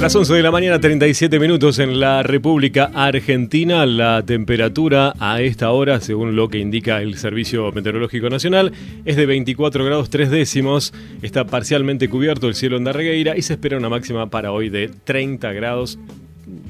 Las 11 de la mañana, 37 minutos en la República Argentina. La temperatura a esta hora, según lo que indica el Servicio Meteorológico Nacional, es de 24 grados 3 décimos. Está parcialmente cubierto el cielo en Darregueira y se espera una máxima para hoy de 30 grados.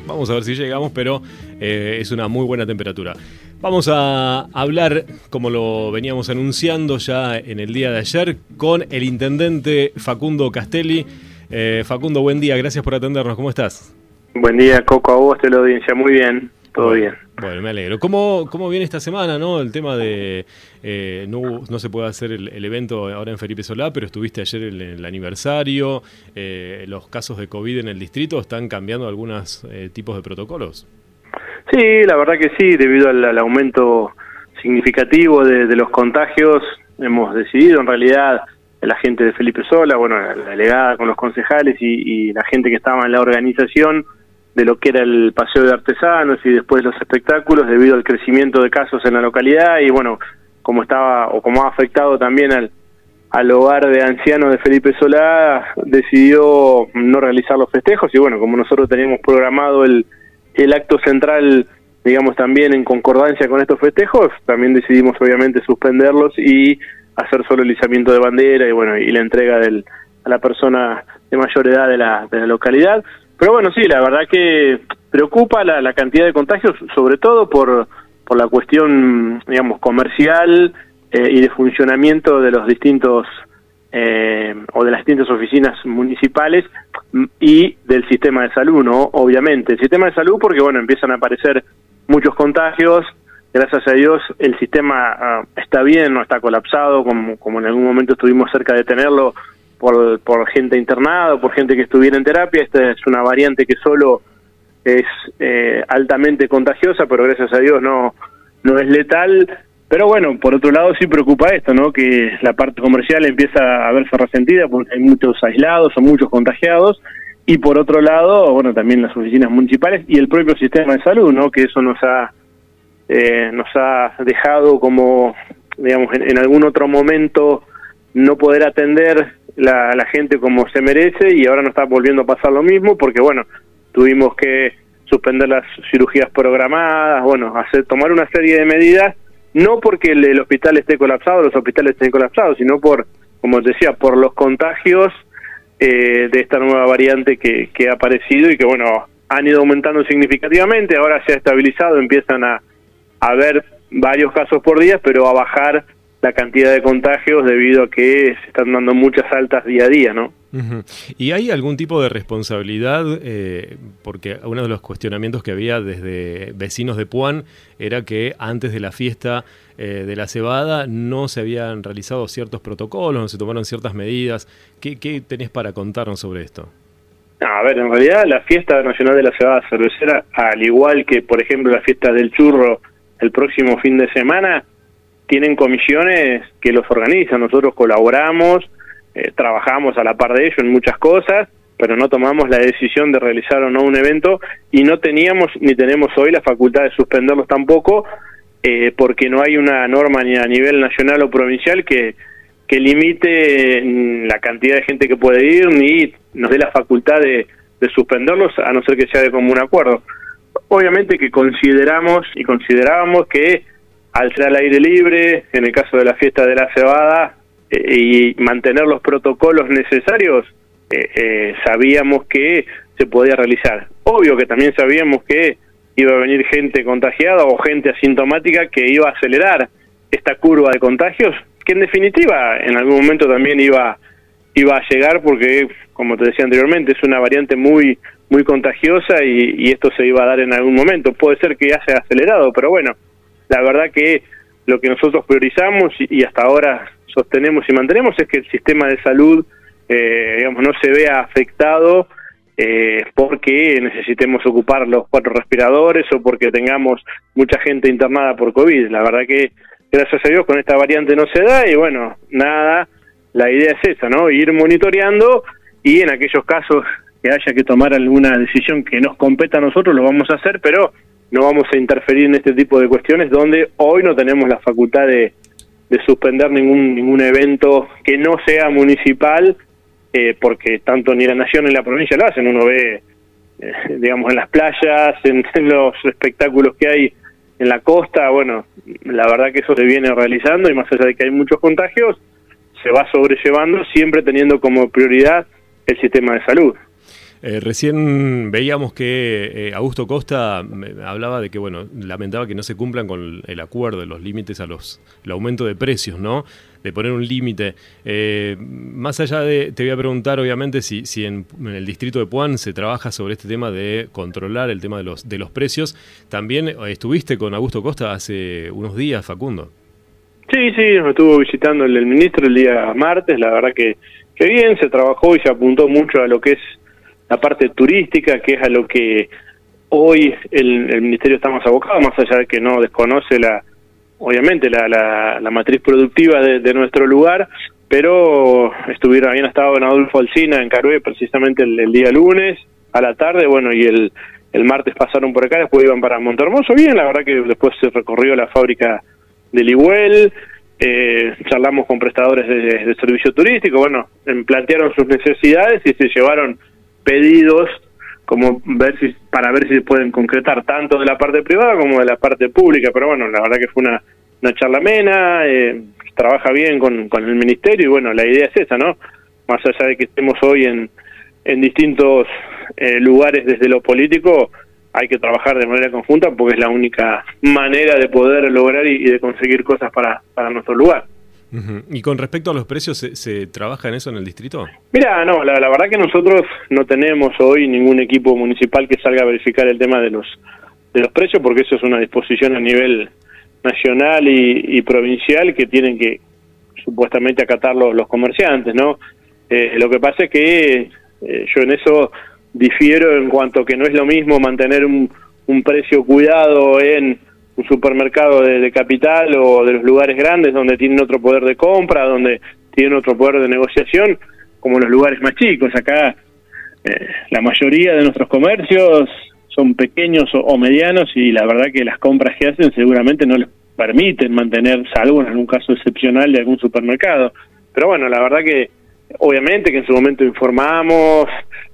Vamos a ver si llegamos, pero eh, es una muy buena temperatura. Vamos a hablar, como lo veníamos anunciando ya en el día de ayer, con el intendente Facundo Castelli. Eh, Facundo, buen día, gracias por atendernos, ¿cómo estás? Buen día, Coco, a vos, te la audiencia, muy bien, todo bien. Bueno, me alegro. ¿Cómo, cómo viene esta semana, no? El tema de, eh, no, no se puede hacer el, evento ahora en Felipe Solá, pero estuviste ayer en el, aniversario, eh, los casos de COVID en el distrito, ¿están cambiando algunos tipos de protocolos? Sí, la verdad que sí, debido al, aumento significativo de, de los contagios, hemos decidido en realidad la gente de Felipe Sola, bueno, la delegada con los concejales y, la gente que estaba en la organización de lo que era el paseo de artesanos y después los espectáculos debido al crecimiento de casos en la localidad y bueno, como estaba o como ha afectado también al, al hogar de ancianos de Felipe Solá, decidió no realizar los festejos y bueno, como nosotros teníamos programado el, el acto central, digamos también en concordancia con estos festejos, también decidimos obviamente suspenderlos y hacer solo el izamiento de bandera y bueno y la entrega del, a la persona de mayor edad de la, de la localidad. Pero bueno, sí, la verdad que preocupa la, cantidad de contagios, sobre todo por, por la cuestión, digamos, comercial eh, y de funcionamiento de los distintos eh, o de las distintas oficinas municipales y del sistema de salud, ¿no? Obviamente, el sistema de salud porque, bueno, empiezan a aparecer muchos contagios, gracias a Dios el sistema ah, está bien, no está colapsado como, como en algún momento estuvimos cerca de tenerlo por, por gente internada por gente que estuviera en terapia. Esta es una variante que solo es eh, altamente contagiosa, pero gracias a Dios no, no es letal. Pero bueno, por otro lado sí preocupa esto, ¿no? Que la parte comercial empieza a verse resentida porque hay muchos aislados o muchos contagiados. Y por otro lado, bueno, también las oficinas municipales y el propio sistema de salud, ¿no? Que eso nos ha eh, nos ha dejado como, digamos, en, algún otro momento no poder atender la, la gente como se merece y ahora nos está volviendo a pasar lo mismo porque, bueno, tuvimos que suspender las cirugías programadas, bueno, hacer tomar una serie de medidas, no porque el, hospital esté colapsado, los hospitales estén colapsados, sino por, como decía, por los contagios eh, de esta nueva variante que, que ha aparecido y que, bueno, han ido aumentando significativamente, ahora se ha estabilizado, empiezan a, a ver varios casos por día, pero a bajar la cantidad de contagios debido a que se están dando muchas altas día a día, ¿no? ¿Y hay algún tipo de responsabilidad? Eh, porque uno de los cuestionamientos que había desde vecinos de Puan era que antes de la fiesta eh, de la cebada no se habían realizado ciertos protocolos, no se tomaron ciertas medidas. ¿Qué, qué tenés para contarnos sobre esto? A ver, en realidad la fiesta nacional de la cebada cervecera, al igual que por ejemplo la fiesta del churro el próximo fin de semana, tienen comisiones que los organizan. Nosotros colaboramos, eh, trabajamos a la par de ellos en muchas cosas, pero no tomamos la decisión de realizar o no un evento y no teníamos ni tenemos hoy la facultad de suspenderlos tampoco, eh, porque no hay una norma ni a nivel nacional o provincial que, que limite mm, la cantidad de gente que puede ir ni nos dé la facultad de, de suspenderlos a no ser que sea de común acuerdo. Obviamente que consideramos y considerábamos que al ser al aire libre, en el caso de la fiesta de la cebada, eh, y mantener los protocolos necesarios, eh, eh, sabíamos que se podía realizar. Obvio que también sabíamos que iba a venir gente contagiada o gente asintomática que iba a acelerar esta curva de contagios, que en definitiva en algún momento también iba iba a llegar porque, como te decía anteriormente, es una variante muy muy contagiosa y, esto se iba a dar en algún momento. Puede ser que haya acelerado, pero bueno, la verdad que lo que nosotros priorizamos y, hasta ahora sostenemos y mantenemos es que el sistema de salud, eh, digamos, no se vea afectado eh, porque necesitemos ocupar los cuatro respiradores o porque tengamos mucha gente internada por COVID. La verdad que, gracias a Dios, con esta variante no se da y bueno, nada, la idea es esa, ¿no? Ir monitoreando y en aquellos casos haya que tomar alguna decisión que nos competa a nosotros, lo vamos a hacer, pero no vamos a interferir en este tipo de cuestiones donde hoy no tenemos la facultad de, de suspender ningún, ningún evento que no sea municipal, eh, porque tanto ni la nación ni la provincia lo hacen. Uno ve eh, digamos, en las playas, en, los espectáculos que hay en la costa, bueno, la verdad que eso se viene realizando y más allá de que hay muchos contagios, se va sobrellevando siempre teniendo como prioridad el sistema de salud. Eh, recién veíamos que eh, Augusto Costa hablaba de que, bueno, lamentaba que no se cumplan con el acuerdo, los límites a los, el aumento de precios, ¿no? De poner un límite. Eh, más allá de, te voy a preguntar, obviamente, si, si en, el distrito de Puan se trabaja sobre este tema de controlar el tema de los, de los precios. También estuviste con Augusto Costa hace unos días, Facundo. Sí, sí, nos estuvo visitando el, el ministro el día martes, la verdad que, que bien, se trabajó y se apuntó mucho a lo que es la parte turística, que es a lo que hoy el, ministerio está más abocado, más allá de que no desconoce la, obviamente la, la, matriz productiva de, nuestro lugar, pero estuvieron, habían estado en Adolfo Alcina, en Carué, precisamente el, día lunes, a la tarde, bueno, y el, el martes pasaron por acá, después iban para Montermoso, bien, la verdad que después se recorrió la fábrica del Iguel, eh, charlamos con prestadores de, de servicio turístico, bueno, plantearon sus necesidades y se llevaron pedidos como ver si para ver si se pueden concretar tanto de la parte privada como de la parte pública pero bueno la verdad que fue una, una charla amena eh, trabaja bien con, con el ministerio y bueno la idea es esa no más allá de que estemos hoy en en distintos eh, lugares desde lo político hay que trabajar de manera conjunta porque es la única manera de poder lograr y, y de conseguir cosas para, para nuestro lugar. ¿Y con respecto a los precios, ¿se, trabaja en eso en el distrito? Mira, no, la, verdad que nosotros no tenemos hoy ningún equipo municipal que salga a verificar el tema de los de los precios, porque eso es una disposición a nivel nacional y, provincial que tienen que supuestamente acatar los, comerciantes, ¿no? Eh, lo que pasa es que eh, yo en eso difiero en cuanto que no es lo mismo mantener un, un precio cuidado en un supermercado de, capital o de los lugares grandes donde tienen otro poder de compra, donde tienen otro poder de negociación, como los lugares más chicos. Acá eh, la mayoría de nuestros comercios son pequeños o, medianos y la verdad que las compras que hacen seguramente no les permiten mantener, salvo en algún caso excepcional de algún supermercado. Pero bueno, la verdad que obviamente que en su momento informamos,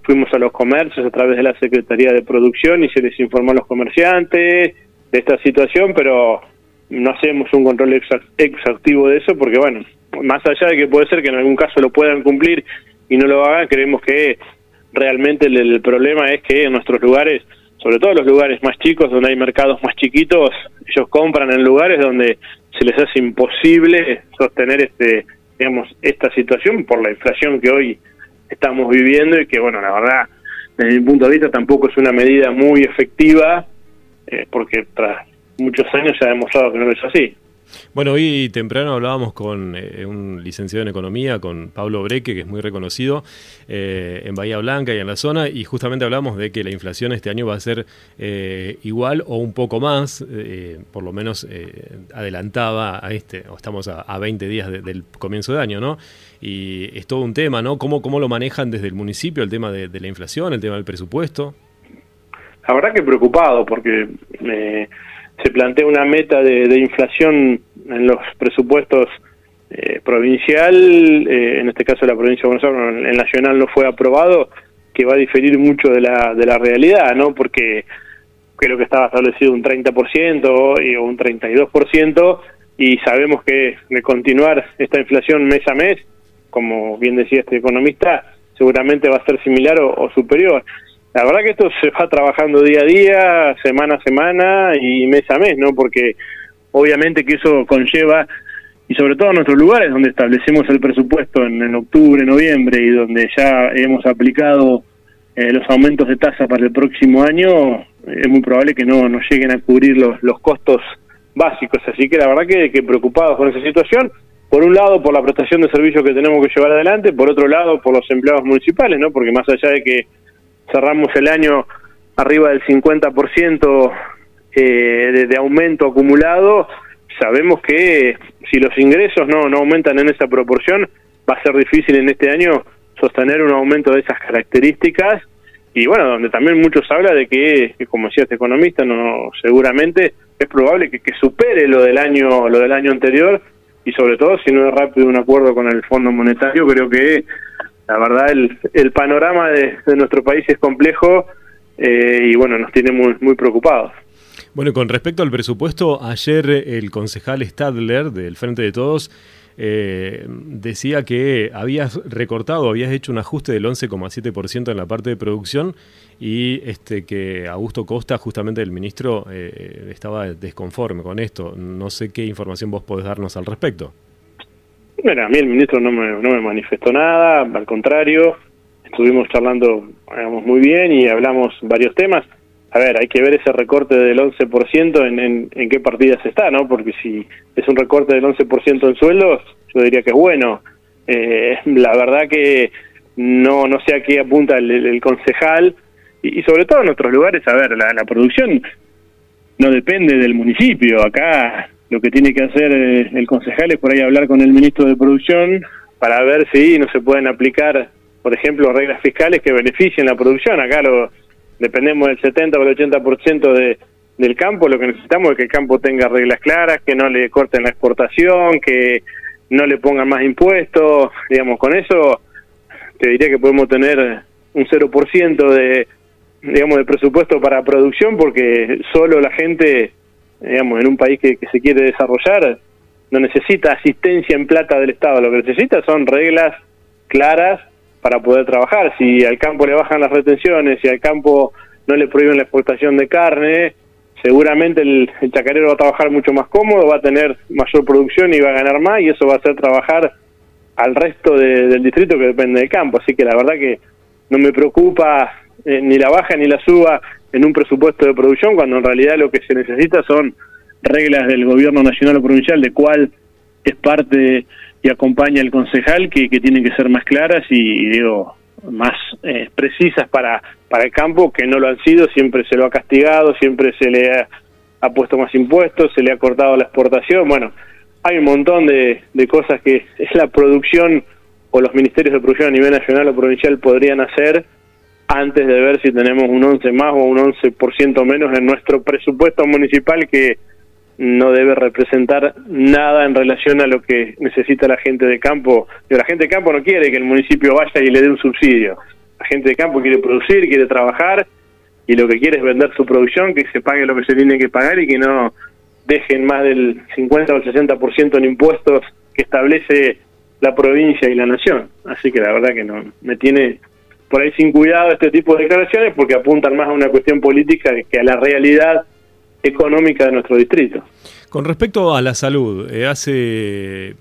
fuimos a los comercios a través de la Secretaría de Producción y se les informó a los comerciantes de esta situación, pero no hacemos un control exhaustivo de eso porque, bueno, más allá de que puede ser que en algún caso lo puedan cumplir y no lo hagan, creemos que realmente el, problema es que en nuestros lugares, sobre todo los lugares más chicos, donde hay mercados más chiquitos, ellos compran en lugares donde se les hace imposible sostener este digamos esta situación por la inflación que hoy estamos viviendo y que bueno la verdad desde mi punto de vista tampoco es una medida muy efectiva eh, porque tras muchos años se ha demostrado que no es así. Bueno, hoy temprano hablábamos con eh, un licenciado en economía, con Pablo Breque, que es muy reconocido eh, en Bahía Blanca y en la zona, y justamente hablamos de que la inflación este año va a ser igual o un poco más, por lo menos adelantaba a este, o estamos a, 20 días del comienzo de año, ¿no? Y es todo un tema, ¿no? ¿Cómo, cómo lo manejan desde el municipio el tema de la inflación, el tema del presupuesto? La verdad que preocupado porque eh, se plantea una meta de, inflación en los presupuestos eh, provincial, eh, en este caso la provincia de Buenos Aires, el nacional no fue aprobado, que va a diferir mucho de la, de la realidad, ¿no? Porque creo que estaba establecido un 30% o un 32% y sabemos que de continuar esta inflación mes a mes, como bien decía este economista, seguramente va a ser similar o superior. La verdad que esto se va trabajando día a día, semana a semana y mes a mes, ¿no? Porque obviamente que eso conlleva, y sobre todo en nuestros lugares donde establecemos el presupuesto en, octubre, noviembre y donde ya hemos aplicado eh, los aumentos de tasa para el próximo año, es muy probable que no, no lleguen a cubrir los, los costos básicos. Así que la verdad que, que preocupados con esa situación por un lado por la prestación de servicios que tenemos que llevar adelante, por otro lado por los empleados municipales, ¿no? Porque más allá de que cerramos el año arriba del 50% eh, de, aumento acumulado, sabemos que si los ingresos no, no aumentan en esa proporción, va a ser difícil en este año sostener un aumento de esas características. Y bueno, donde también muchos habla de que, como decía este economista, no seguramente es probable que, que, supere lo del año lo del año anterior. Y sobre todo si no es rápido un acuerdo con el Fondo Monetario, creo que la verdad el, el panorama de, nuestro país es complejo eh, y bueno, nos tiene muy, muy preocupados. Bueno, con respecto al presupuesto, ayer el concejal Stadler del Frente de Todos eh, decía que habías recortado, habías hecho un ajuste del 11,7% en la parte de producción y este que Augusto Costa, justamente el ministro, eh, estaba desconforme con esto. No sé qué información vos podés darnos al respecto. Bueno, a mí el ministro no me, no me manifestó nada, al contrario, estuvimos charlando digamos, muy bien y hablamos varios temas. A ver, hay que ver ese recorte del 11% en, en, en qué partidas está, ¿no? Porque si es un recorte del 11% en sueldos, yo diría que es bueno. Eh, la verdad que no, no sé a qué apunta el, concejal y, sobre todo en otros lugares, a ver, la, la producción no depende del municipio. Acá lo que tiene que hacer eh, el concejal es por ahí hablar con el ministro de producción para ver si no se pueden aplicar, por ejemplo, reglas fiscales que beneficien la producción. Acá lo dependemos del 70 o el 80% de, del campo, lo que necesitamos es que el campo tenga reglas claras, que no le corten la exportación, que no le pongan más impuestos, digamos, con eso te diría que podemos tener un 0% de digamos de presupuesto para producción porque solo la gente digamos en un país que, se quiere desarrollar no necesita asistencia en plata del Estado, lo que necesita son reglas claras para poder trabajar. Si al campo le bajan las retenciones, si al campo no le prohíben la exportación de carne, seguramente el, chacarero va a trabajar mucho más cómodo, va a tener mayor producción y va a ganar más y eso va a hacer trabajar al resto del distrito que depende del campo. Así que la verdad que no me preocupa eh, ni la baja ni la suba en un presupuesto de producción cuando en realidad lo que se necesita son reglas del gobierno nacional o provincial de cuál es parte y acompaña el concejal que, que tienen que ser más claras y, digo más eh, precisas para para el campo que no lo han sido siempre se lo ha castigado siempre se le ha, puesto más impuestos se le ha cortado la exportación bueno hay un montón de, de cosas que es la producción o los ministerios de producción a nivel nacional o provincial podrían hacer antes de ver si tenemos un 11 más o un 11% menos en nuestro presupuesto municipal que no debe representar nada en relación a lo que necesita la gente de campo. la gente de campo no quiere que el municipio vaya y le dé un subsidio. La gente de campo quiere producir, quiere trabajar y lo que quiere es vender su producción, que se pague lo que se tiene que pagar y que no dejen más del 50 o el 60% en impuestos que establece la provincia y la nación. Así que la verdad que no me tiene por ahí sin cuidado este tipo de declaraciones porque apuntan más a una cuestión política que a la realidad económica de nuestro distrito. Con respecto a la salud, eh, hace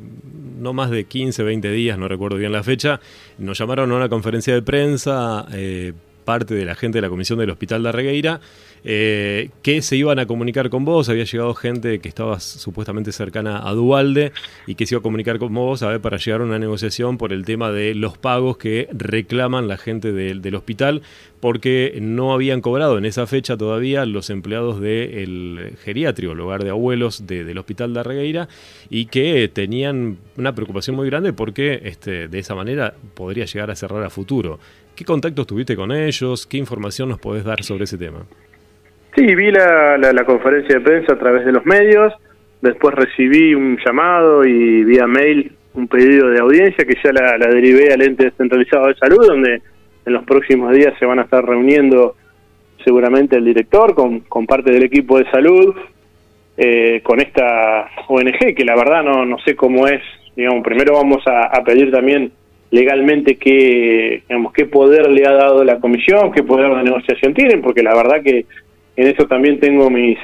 no más de 15, 20 días, no recuerdo bien la fecha, nos llamaron a una conferencia de prensa eh, parte de la gente de la comisión del Hospital de Regueira eh, que se iban a comunicar con vos. Había llegado gente que estaba supuestamente cercana a Dualde y que se iba a comunicar con vos a ver para llegar a una negociación por el tema de los pagos que reclaman la gente del hospital porque no habían cobrado en esa fecha todavía los empleados del geriátrico, el hogar de abuelos del Hospital de Regueira, y que tenían una preocupación muy grande porque este, de esa manera podría llegar a cerrar a futuro. ¿Qué contactos tuviste con ellos? ¿Qué información nos podés dar sobre ese tema? Sí, vi la, la, conferencia de prensa a través de los medios, después recibí un llamado y vía mail un pedido de audiencia que ya la, la derivé al ente descentralizado de salud, donde en los próximos días se van a estar reuniendo seguramente el director con, con parte del equipo de salud, eh, con esta ONG, que la verdad no, no sé cómo es, digamos, primero vamos a, a pedir también legalmente qué, digamos, qué poder le ha dado la comisión, qué poder de negociación tienen, porque la verdad que en eso también tengo mis,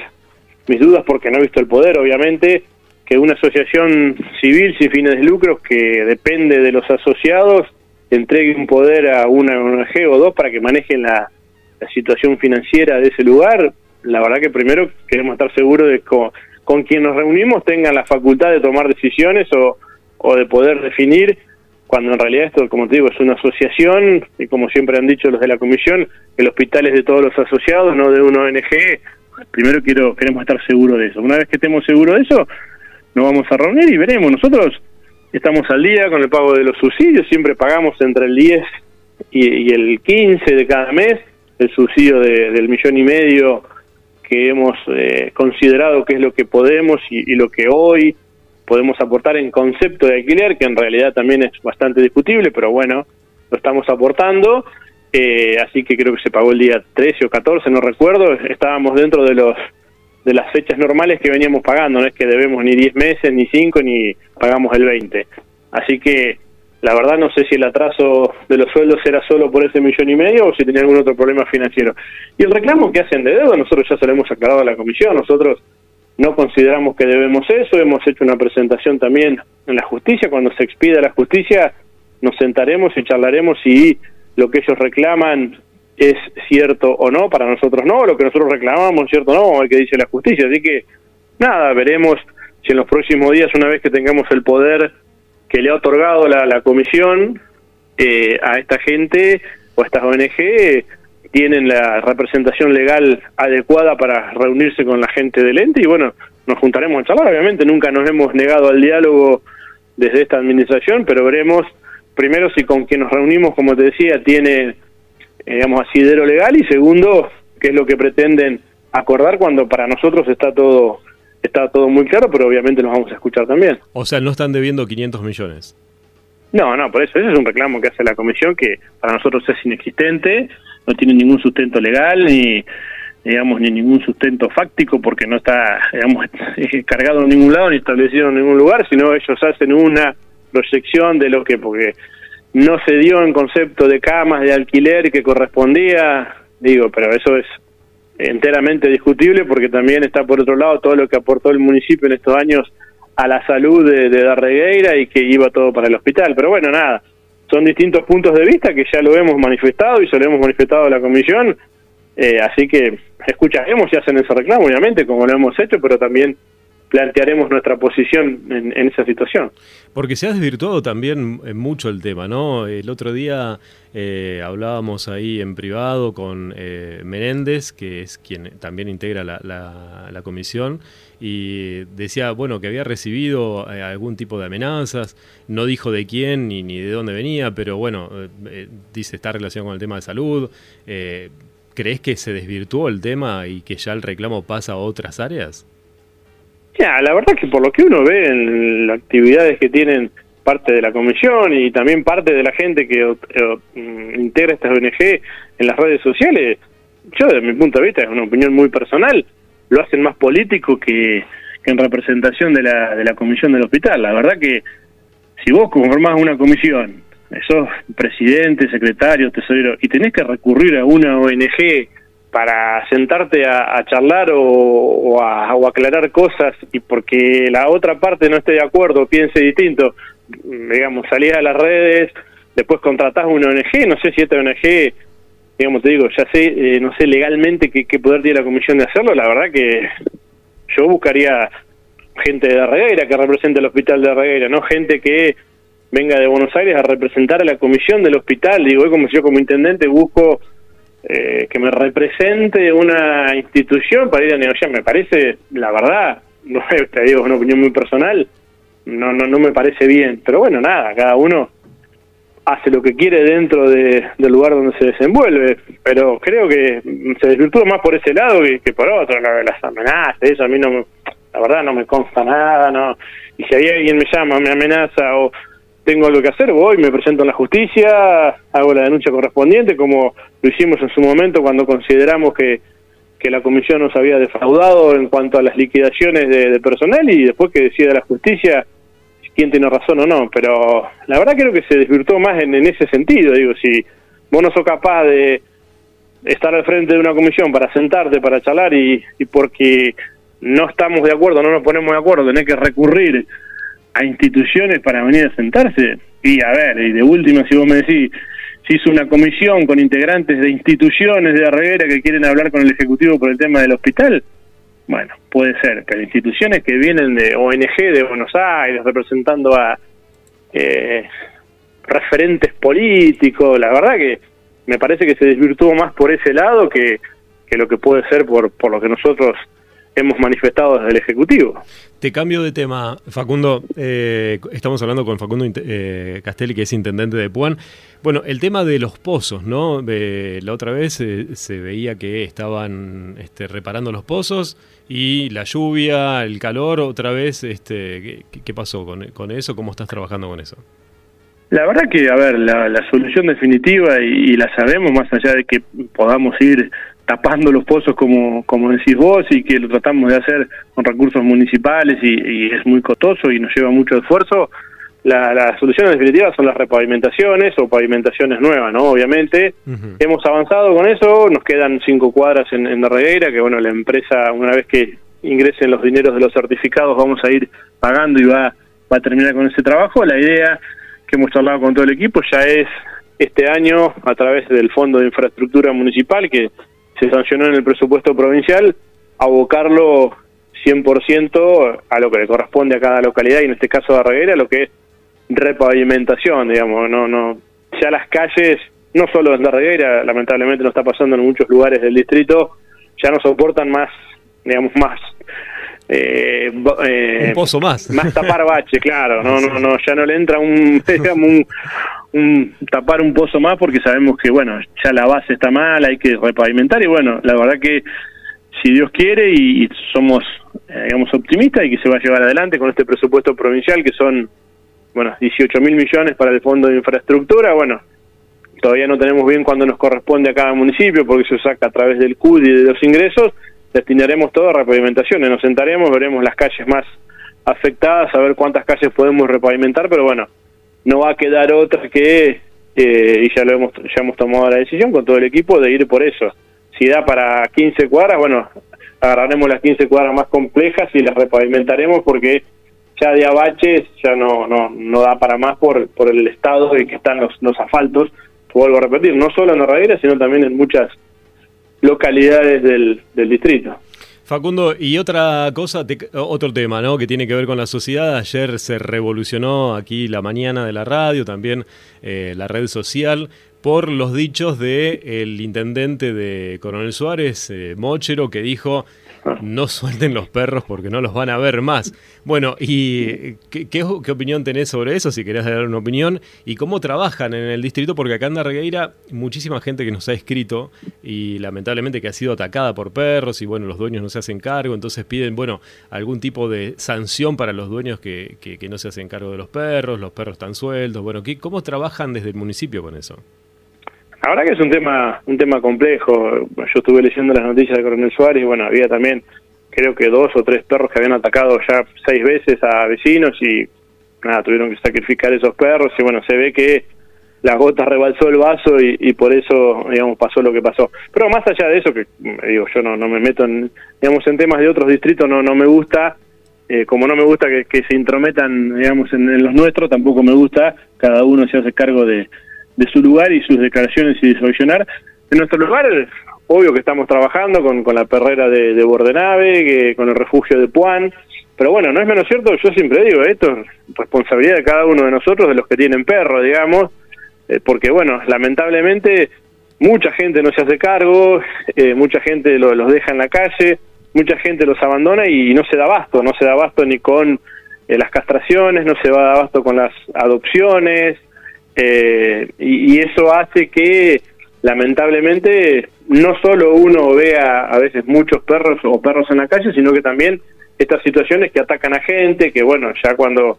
mis dudas porque no he visto el poder, obviamente, que una asociación civil sin fines de lucro que depende de los asociados entregue un poder a una ONG o dos para que manejen la, situación financiera de ese lugar, la verdad que primero queremos estar seguros de con, con quien nos reunimos tengan la facultad de tomar decisiones o, o de poder definir cuando en realidad esto, como te digo, es una asociación, y como siempre han dicho los de la comisión, el hospital es de todos los asociados, no de una ONG. Primero quiero queremos estar seguros de eso. Una vez que estemos seguros de eso, nos vamos a reunir y veremos. Nosotros estamos al día con el pago de los subsidios, siempre pagamos entre el 10 y, el 15 de cada mes el subsidio del millón y medio que hemos eh, considerado que es lo que podemos y lo que hoy podemos aportar en concepto de alquiler, que en realidad también es bastante discutible, pero bueno, lo estamos aportando. eh, así que creo que se pagó el día 13 o 14, no recuerdo, estábamos dentro de los de las fechas normales que veníamos pagando, no es que debemos ni 10 meses, ni 5, ni pagamos el 20. Así que la verdad no sé si el atraso de los sueldos era solo por ese millón y medio o si tenía algún otro problema financiero. Y el reclamo que hacen de deuda, nosotros ya se lo hemos aclarado a la comisión, nosotros no consideramos que debemos eso, hemos hecho una presentación también en la justicia, cuando se expida la justicia nos sentaremos y charlaremos si lo que ellos reclaman es cierto o no, para nosotros no, lo que nosotros reclamamos cierto o no, el que dice la justicia, así que nada, veremos si en los próximos días, una vez que tengamos el poder que le ha otorgado la, la comisión eh, a esta gente o a estas ONG, tienen la representación legal adecuada para reunirse con la gente del ente y bueno, nos juntaremos a charlar, obviamente nunca nos hemos negado al diálogo desde esta administración, pero veremos primero si con quien nos reunimos, como te decía, tiene, eh, digamos, asidero legal y segundo, qué es lo que pretenden acordar cuando para nosotros está todo está todo muy claro, pero obviamente nos vamos a escuchar también. O sea, no están debiendo 500 millones. No, no, por eso ese es un reclamo que hace la comisión que para nosotros es inexistente, no tiene ningún sustento legal ni digamos ni ningún sustento fáctico porque no está digamos cargado en ningún lado ni establecido en ningún lugar, sino ellos hacen una proyección de lo que porque no se dio en concepto de camas de alquiler que correspondía, digo, pero eso es enteramente discutible porque también está por otro lado todo lo que aportó el municipio en estos años a la salud de, de Darregueira y que iba todo para el hospital. Pero bueno, nada, son distintos puntos de vista que ya lo hemos manifestado y se lo hemos manifestado a la comisión, eh, así que escucharemos y hacen ese reclamo, obviamente, como lo hemos hecho, pero también plantearemos nuestra posición en, esa situación. Porque se ha desvirtuado también eh, mucho el tema, ¿no? El otro día eh, hablábamos ahí en privado con eh, Menéndez, que es quien también integra la, la, comisión, y decía, bueno, que había recibido algún tipo de amenazas, no dijo de quién ni, ni de dónde venía, pero bueno, dice está relacionado con el tema de salud. ¿Crees que se desvirtuó el tema y que ya el reclamo pasa a otras áreas? Ya, la verdad que por lo que uno ve en las actividades que tienen parte de la comisión y también parte de la gente que mm, integra estas ONG en las redes sociales, yo desde mi punto de vista, es una opinión muy personal, lo hacen más político que, en representación de la, de la comisión del hospital. La verdad que si vos conformás una comisión, sos presidente, secretario, tesorero, y tenés que recurrir a una ONG para sentarte a, charlar o, a, aclarar cosas y porque la otra parte no esté de acuerdo, piense distinto, digamos, salís a las redes, después contratás una ONG, no sé si esta ONG, digamos, te digo, ya sé, eh, no sé legalmente qué, poder tiene la comisión de hacerlo, la verdad que yo buscaría gente de Regueira que represente el hospital de Regueira, no gente que venga de Buenos Aires a representar a la comisión del hospital, digo, como si yo como intendente busco eh, que me represente una institución para ir a negociar. Me parece, la verdad, no te digo, una opinión muy personal, no, no, no me parece bien. Pero bueno, nada, cada uno hace lo que quiere dentro de, del lugar donde se desenvuelve, pero creo que se desvirtúa más por ese lado que, por otro, las amenazas, eso a mí no la verdad no me consta nada, no, y si alguien me llama, me amenaza o tengo algo que hacer, voy, me presento en la justicia, hago la denuncia correspondiente, como lo hicimos en su momento cuando consideramos que, que la comisión nos había defraudado en cuanto a las liquidaciones de, personal y después que decida la justicia quién tiene razón o no. Pero la verdad creo que se desvirtuó más en, ese sentido. Digo, si vos no sos capaz de estar al frente de una comisión para sentarte, para charlar y, y porque no estamos de acuerdo, no nos ponemos de acuerdo, tenés que recurrir a instituciones para venir a sentarse. Y a ver, y de última, si vos me decís, si hizo una comisión con integrantes de instituciones de Arreguera que quieren hablar con el Ejecutivo por el tema del hospital, bueno, puede ser, pero instituciones que vienen de ONG de Buenos Aires representando a eh, referentes políticos, la verdad que me parece que se desvirtuó más por ese lado que, que lo que puede ser por, por lo que nosotros hemos manifestado desde el Ejecutivo. Te cambio de tema, Facundo. Eh, estamos hablando con Facundo eh, Castelli, que es intendente de Puan. Bueno, el tema de los pozos, ¿no? la otra vez eh, se veía que estaban este, reparando los pozos y la lluvia, el calor, otra vez, este, ¿qué, pasó con, con, eso? ¿Cómo estás trabajando con eso? La verdad que, a ver, la, solución definitiva, y, la sabemos, más allá de que podamos ir tapando los pozos como, como decís vos y que lo tratamos de hacer con recursos municipales y, es muy costoso y nos lleva mucho esfuerzo, la, la solución definitiva son las repavimentaciones o pavimentaciones nuevas, ¿no? Obviamente, hemos avanzado con eso, nos quedan cinco cuadras en, en la regueira, que bueno, la empresa, una vez que ingresen los dineros de los certificados, vamos a ir pagando y va, va a terminar con ese trabajo. La idea que hemos charlado con todo el equipo ya es este año, a través del Fondo de Infraestructura Municipal, que se sancionó en el presupuesto provincial, abocarlo 100% a lo que le corresponde a cada localidad, y en este caso de Arreguera, lo que es repavimentación, digamos, no, no, ya las calles, no solo en Arreguera, lamentablemente no está pasando en muchos lugares del distrito, ya no soportan más, digamos, más eh, eh, un pozo más. Más tapar bache, claro. No, no, no, ya no le entra un, digamos, un, tapar un pozo más porque sabemos que, bueno, ya la base está mal, hay que repavimentar y bueno, la verdad que si Dios quiere y, somos, eh, digamos, optimistas y que se va a llevar adelante con este presupuesto provincial que son, bueno, 18 mil millones para el Fondo de Infraestructura, bueno, todavía no tenemos bien cuándo nos corresponde a cada municipio porque se saca a través del CUD y de los ingresos, destinaremos todo a repavimentaciones, nos sentaremos, veremos las calles más afectadas, a ver cuántas calles podemos repavimentar, pero bueno, no va a quedar otra que, eh, y ya lo hemos, ya hemos tomado la decisión con todo el equipo de ir por eso. Si da para 15 cuadras, bueno, agarraremos las 15 cuadras más complejas y las repavimentaremos porque ya de abaches ya no, no, no da para más por, por el estado en que están los, los asfaltos. Vuelvo a repetir, no solo en Herradera, sino también en muchas localidades del, del distrito. Facundo, y otra cosa, otro tema, ¿no? Que tiene que ver con la sociedad. Ayer se revolucionó aquí la mañana de la radio, también eh, la red social, por los dichos de el intendente de Coronel Suárez, eh, Mochero, que dijo no suelten los perros porque no los van a ver más. Bueno, ¿y qué, opinión tenés sobre eso? Si querés dar una opinión. ¿Y cómo trabajan en el distrito? Porque acá en Darregueira muchísima gente que nos ha escrito y lamentablemente que ha sido atacada por perros y bueno, los dueños no se hacen cargo, entonces piden, bueno, algún tipo de sanción para los dueños que, que, no se hacen cargo de los perros, los perros están sueltos. Bueno, ¿qué, ¿cómo trabajan desde el municipio con eso? La que es un tema un tema complejo. Yo estuve leyendo las noticias de Coronel Suárez y bueno, había también creo que dos o tres perros que habían atacado ya seis veces a vecinos y nada, tuvieron que sacrificar esos perros y bueno, se ve que la gota rebalsó el vaso y, por eso, digamos, pasó lo que pasó. Pero más allá de eso, que digo, yo no, no me meto en, digamos, en temas de otros distritos, no, no me gusta, eh, como no me gusta que, se intrometan, digamos, en, los nuestros, tampoco me gusta, cada uno se hace cargo de, de su lugar y sus declaraciones y de solucionar. En nuestro lugar, obvio que estamos trabajando con, con la perrera de, de Bordenave, que, con el refugio de Puan, pero bueno, no es menos cierto, yo siempre digo, esto es responsabilidad de cada uno de nosotros, de los que tienen perro, digamos, eh, porque bueno, lamentablemente mucha gente no se hace cargo, eh, mucha gente los deja en la calle, mucha gente los abandona y, no se da abasto, no se da abasto ni con eh, las castraciones, no se va a dar abasto con las adopciones, eh, y, eso hace que lamentablemente no solo uno vea a veces muchos perros o perros en la calle, sino que también estas situaciones que atacan a gente, que bueno, ya cuando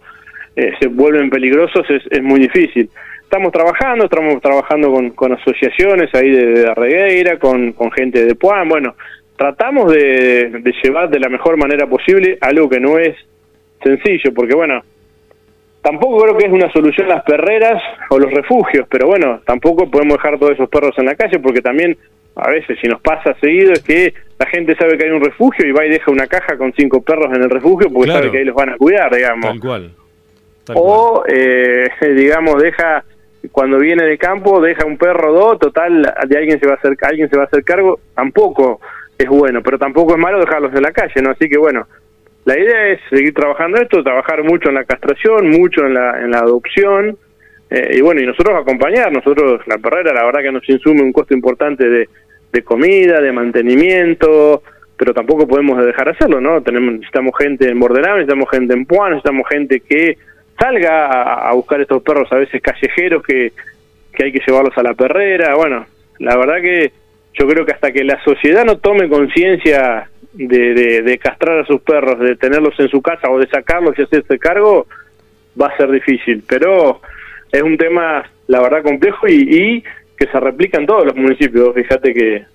eh, se vuelven peligrosos es, es, muy difícil. Estamos trabajando, estamos trabajando con, con asociaciones ahí de, de Regueira, con, gente de Puan, bueno, tratamos de llevar de la mejor manera posible algo que no es sencillo, porque bueno, Tampoco creo que es una solución las perreras o los refugios, pero bueno, tampoco podemos dejar todos esos perros en la calle porque también a veces si nos pasa seguido es que la gente sabe que hay un refugio y va y deja una caja con cinco perros en el refugio porque sabe que ahí los van a cuidar, digamos. Tal cual. o, Eh, digamos, deja cuando viene de campo deja un perro dos, total de alguien se va a hacer alguien se va a hacer cargo, tampoco es bueno, pero tampoco es malo dejarlos en la calle, ¿no? Así que bueno, la idea es seguir trabajando esto, trabajar mucho en la castración, mucho en la, en la adopción, eh, y bueno, y nosotros acompañar, nosotros, la perrera, la verdad que nos insume un costo importante de, comida, de mantenimiento, pero tampoco podemos dejar de hacerlo, ¿no? Tenemos, necesitamos gente en Bordenave, necesitamos gente en Puan, necesitamos gente que salga a, a, buscar estos perros a veces callejeros que, que hay que llevarlos a la perrera, bueno, la verdad que yo creo que hasta que la sociedad no tome conciencia de, de, castrar a sus perros, de tenerlos en su casa o de sacarlos y hacerse cargo, va a ser difícil. Pero es un tema, la verdad, complejo y, que se replica en todos los municipios. Fíjate que,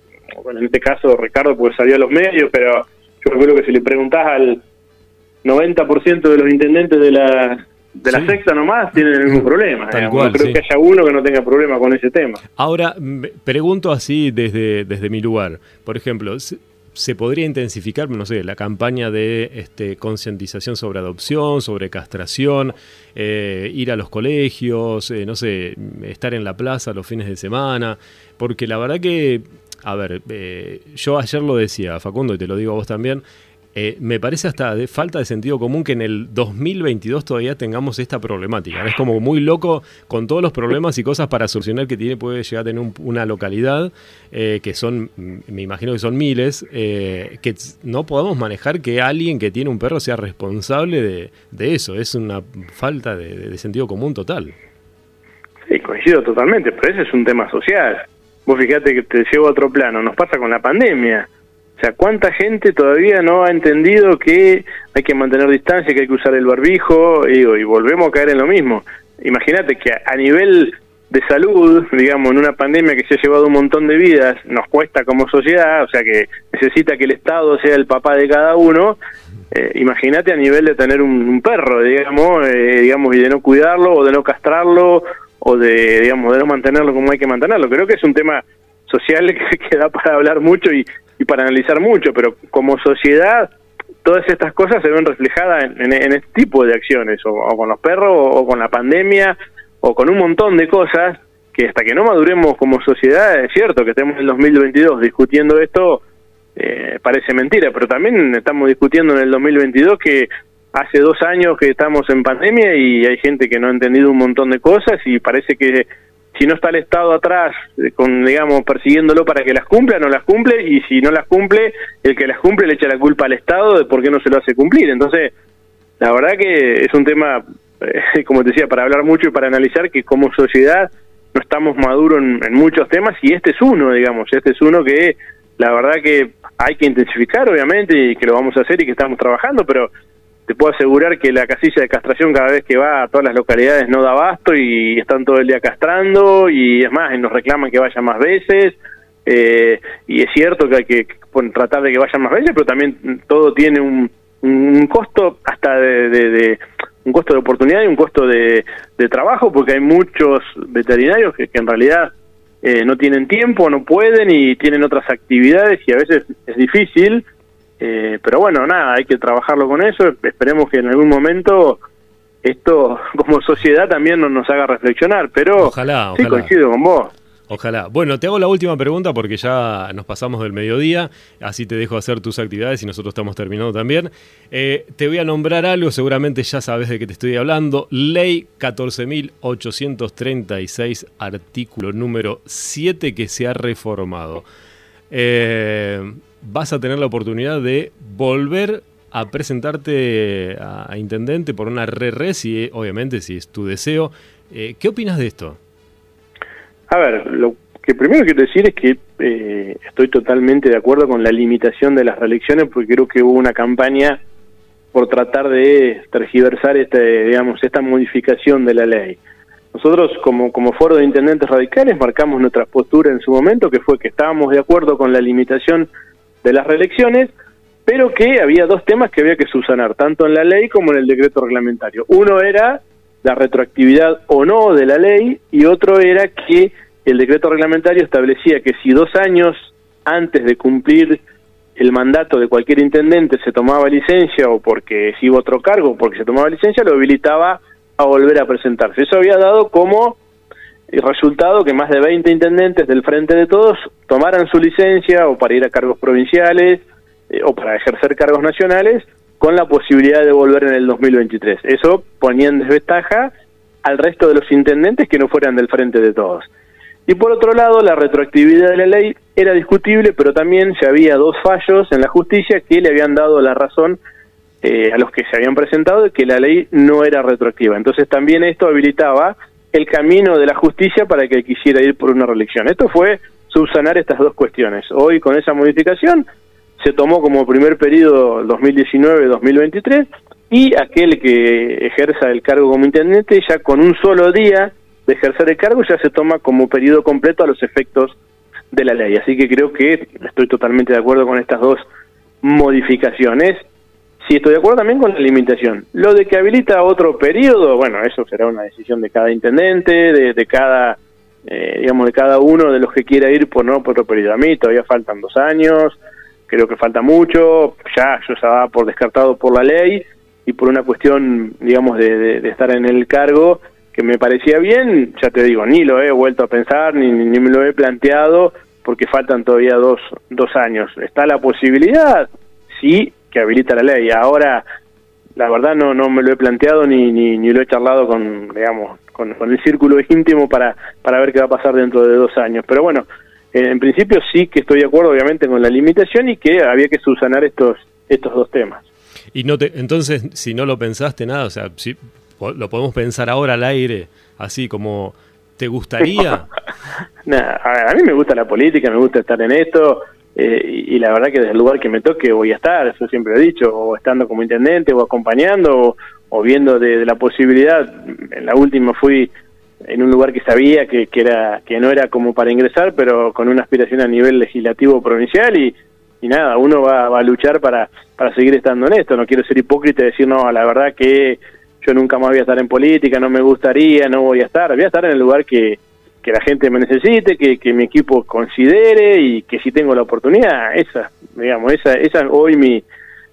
bueno, en este caso Ricardo pues salió a los medios, pero yo creo que si le preguntás al 90% de los intendentes de la de la sexta nomás tienen el mismo problema. no creo que haya uno que no tenga problema con ese tema. Ahora, pregunto así desde, desde mi lugar. Por ejemplo, se podría intensificar, no sé, la campaña de este, concientización sobre adopción, sobre castración, eh, ir a los colegios, eh, no sé, estar en la plaza los fines de semana, porque la verdad que, a ver, eh, yo ayer lo decía, Facundo, y te lo digo a vos también, eh, me parece hasta de falta de sentido común que en el 2022 todavía tengamos esta problemática. Es como muy loco con todos los problemas y cosas para solucionar que tiene, puede llegar a tener una localidad, eh, que son, me imagino que son miles, eh, que no podamos manejar que alguien que tiene un perro sea responsable de, eso. Es una falta de, sentido común total. Sí, coincido totalmente, pero ese es un tema social. Vos fíjate que te llevo a otro plano, nos pasa con la pandemia o sea, ¿cuánta gente todavía no ha entendido que hay que mantener distancia, que hay que usar el barbijo? Y, volvemos a caer en lo mismo. Imagínate que a, nivel de salud, digamos, en una pandemia que se ha llevado un montón de vidas, nos cuesta como sociedad, o sea que necesita que el Estado sea el papá de cada uno. Eh, imagínate a nivel de tener un, perro, digamos, eh, digamos, y de no cuidarlo o de no castrarlo o de, digamos, de no mantenerlo como hay que mantenerlo. Creo que es un tema social que, que da para hablar mucho y, y para analizar mucho, pero como sociedad todas estas cosas se ven reflejadas en, este tipo de acciones, o, con los perros, o, con la pandemia, o con un montón de cosas que hasta que no maduremos como sociedad, es cierto que estemos en el 2022 discutiendo esto, eh, parece mentira, pero también estamos discutiendo en el 2022 que hace dos años que estamos en pandemia y hay gente que no ha entendido un montón de cosas y parece que si no está el Estado atrás, eh, con digamos persiguiéndolo para que las cumpla, no las cumple, y si no las cumple, el que las cumple le echa la culpa al Estado de por qué no se lo hace cumplir. Entonces, la verdad que es un tema, eh, como te decía, para hablar mucho y para analizar que como sociedad no estamos maduros en, en muchos temas, y este es uno, digamos, este es uno que la verdad que hay que intensificar, obviamente, y que lo vamos a hacer y que estamos trabajando, pero te puedo asegurar que la casilla de castración cada vez que va a todas las localidades no da abasto y están todo el día castrando y es más, nos reclaman que vayan más veces. Eh, y es cierto que hay que tratar de que vayan más veces, pero también todo tiene un, un costo hasta de, un costo de oportunidad y un costo de, trabajo porque hay muchos veterinarios que, en realidad eh, no tienen tiempo, no pueden y tienen otras actividades y a veces es difícil eh, pero bueno, nada, hay que trabajarlo con eso. Esperemos que en algún momento esto como sociedad también nos haga reflexionar. Pero ojalá, sí coincido con vos. Ojalá. Bueno, te hago la última pregunta porque ya nos pasamos del mediodía, así te dejo hacer tus actividades y nosotros estamos terminando también. Eh, te voy a nombrar algo, seguramente ya sabes de qué te estoy hablando. Ley 14.836, artículo número 7 que se ha reformado. Eh, vas a tener la oportunidad de volver a presentarte a, intendente por una re-re, si, obviamente, si es tu deseo. Eh, ¿Qué opinas de esto? A ver, lo que primero quiero decir es que eh, estoy totalmente de acuerdo con la limitación de las reelecciones porque creo que hubo una campaña por tratar de tergiversar este, digamos, esta modificación de la ley. Nosotros, como, como foro de intendentes radicales, marcamos nuestra postura en su momento, que fue que estábamos de acuerdo con la limitación de las reelecciones, pero que había dos temas que había que subsanar, tanto en la ley como en el decreto reglamentario. Uno era la retroactividad o no de la ley y otro era que el decreto reglamentario establecía que si dos años antes de cumplir el mandato de cualquier intendente se tomaba licencia o porque se iba otro cargo porque se tomaba licencia, lo habilitaba a volver a presentarse. Eso había dado como el resultado que más de 20 intendentes del Frente de Todos tomaran su licencia o para ir a cargos provinciales eh, o para ejercer cargos nacionales con la posibilidad de volver en el 2023. Eso ponía en desventaja al resto de los intendentes que no fueran del Frente de Todos. Y por otro lado, la retroactividad de la ley era discutible, pero también se había dos fallos en la justicia que le habían dado la razón eh, a los que se habían presentado de que la ley no era retroactiva. Entonces también esto habilitaba el camino de la justicia para que quisiera ir por una reelección. Esto fue subsanar estas dos cuestiones. Hoy con esa modificación se tomó como primer periodo 2019-2023 y aquel que ejerza el cargo como intendente ya con un solo día de ejercer el cargo ya se toma como periodo completo a los efectos de la ley. Así que creo que estoy totalmente de acuerdo con estas dos modificaciones. Sí, estoy de acuerdo también con la limitación. Lo de que habilita otro periodo, bueno, eso será una decisión de cada intendente, de, cada, eh, digamos, de cada uno de los que quiera ir por no por otro periodo. A mí todavía faltan dos años, creo que falta mucho, ya yo estaba por descartado por la ley y por una cuestión, digamos, de, estar en el cargo que me parecía bien, ya te digo, ni lo he vuelto a pensar, ni, ni me lo he planteado, porque faltan todavía dos, dos años. ¿Está la posibilidad? Sí, que habilita la ley. Ahora, la verdad no, no me lo he planteado ni, ni, ni lo he charlado con, digamos, con, con, el círculo íntimo para, para ver qué va a pasar dentro de dos años. Pero bueno, en principio sí que estoy de acuerdo, obviamente, con la limitación y que había que subsanar estos, estos dos temas. Y no te, entonces, si no lo pensaste nada, o sea, si lo podemos pensar ahora al aire, así como, ¿te gustaría? a, mí me gusta la política, me gusta estar en esto, eh, y, la verdad que desde el lugar que me toque voy a estar, eso siempre he dicho, o estando como intendente, o acompañando, o, viendo de, la posibilidad. En la última fui en un lugar que sabía que, que, era que no era como para ingresar, pero con una aspiración a nivel legislativo provincial y, y nada, uno va, a luchar para, para seguir estando en esto. No quiero ser hipócrita y decir, no, la verdad que yo nunca más voy a estar en política, no me gustaría, no voy a estar. Voy a estar en el lugar que, que la gente me necesite, que, que mi equipo considere y que si tengo la oportunidad, esa, digamos, esa, esa hoy mi,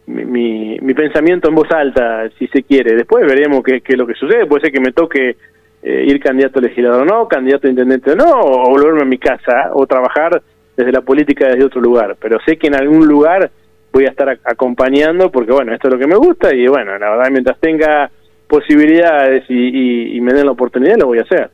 mi, mi, pensamiento en voz alta, si se quiere. Después veremos qué, qué es lo que sucede. Puede ser que me toque eh, ir candidato a legislador o no, candidato a intendente o no, o volverme a mi casa o trabajar desde la política desde otro lugar. Pero sé que en algún lugar voy a estar acompañando porque, bueno, esto es lo que me gusta y, bueno, la verdad, mientras tenga posibilidades y, y me den la oportunidad, lo voy a hacer.